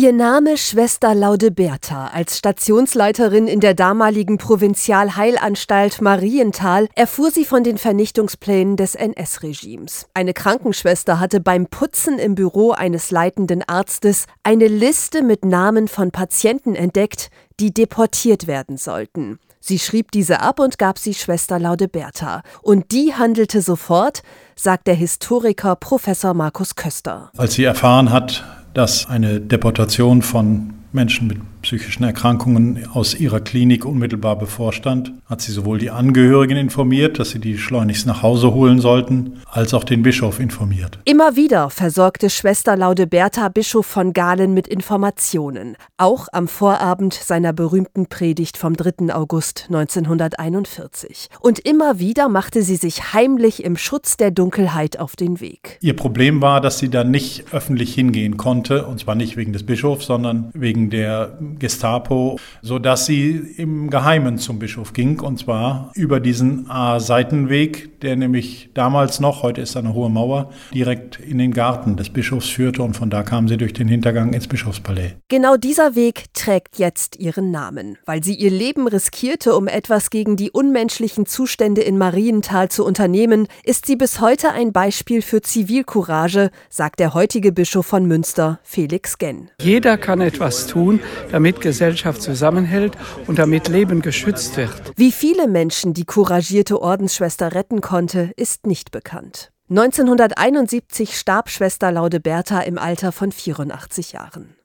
Ihr Name Schwester Laudeberta. Als Stationsleiterin in der damaligen Provinzialheilanstalt Marienthal erfuhr sie von den Vernichtungsplänen des NS-Regimes. Eine Krankenschwester hatte beim Putzen im Büro eines leitenden Arztes eine Liste mit Namen von Patienten entdeckt, die deportiert werden sollten. Sie schrieb diese ab und gab sie Schwester Laudeberta. Und die handelte sofort, sagt der Historiker Professor Markus Köster. Als sie erfahren hat, dass eine Deportation von Menschen mit psychischen Erkrankungen aus ihrer Klinik unmittelbar bevorstand, hat sie sowohl die Angehörigen informiert, dass sie die schleunigst nach Hause holen sollten, als auch den Bischof informiert. Immer wieder versorgte Schwester Laudeberta Bischof von Galen mit Informationen, auch am Vorabend seiner berühmten Predigt vom 3. August 1941. Und immer wieder machte sie sich heimlich im Schutz der Dunkelheit auf den Weg. Ihr Problem war, dass sie da nicht öffentlich hingehen konnte, und zwar nicht wegen des Bischofs, sondern wegen der Gestapo, sodass sie im Geheimen zum Bischof ging, und zwar über diesen A-Seitenweg, der nämlich damals noch, heute ist eine hohe Mauer, direkt in den Garten des Bischofs führte und von da kam sie durch den Hintergang ins Bischofspalais. Genau dieser Weg trägt jetzt ihren Namen, weil sie ihr Leben riskierte, um etwas gegen die unmenschlichen Zustände in Marienthal zu unternehmen, ist sie bis heute ein Beispiel für Zivilcourage, sagt der heutige Bischof von Münster, Felix Genn. Jeder kann etwas tun, damit Gesellschaft zusammenhält und damit Leben geschützt wird. Wie viele Menschen die couragierte Ordensschwester retten konnte, ist nicht bekannt. 1971 starb Schwester Laudeberta im Alter von 84 Jahren.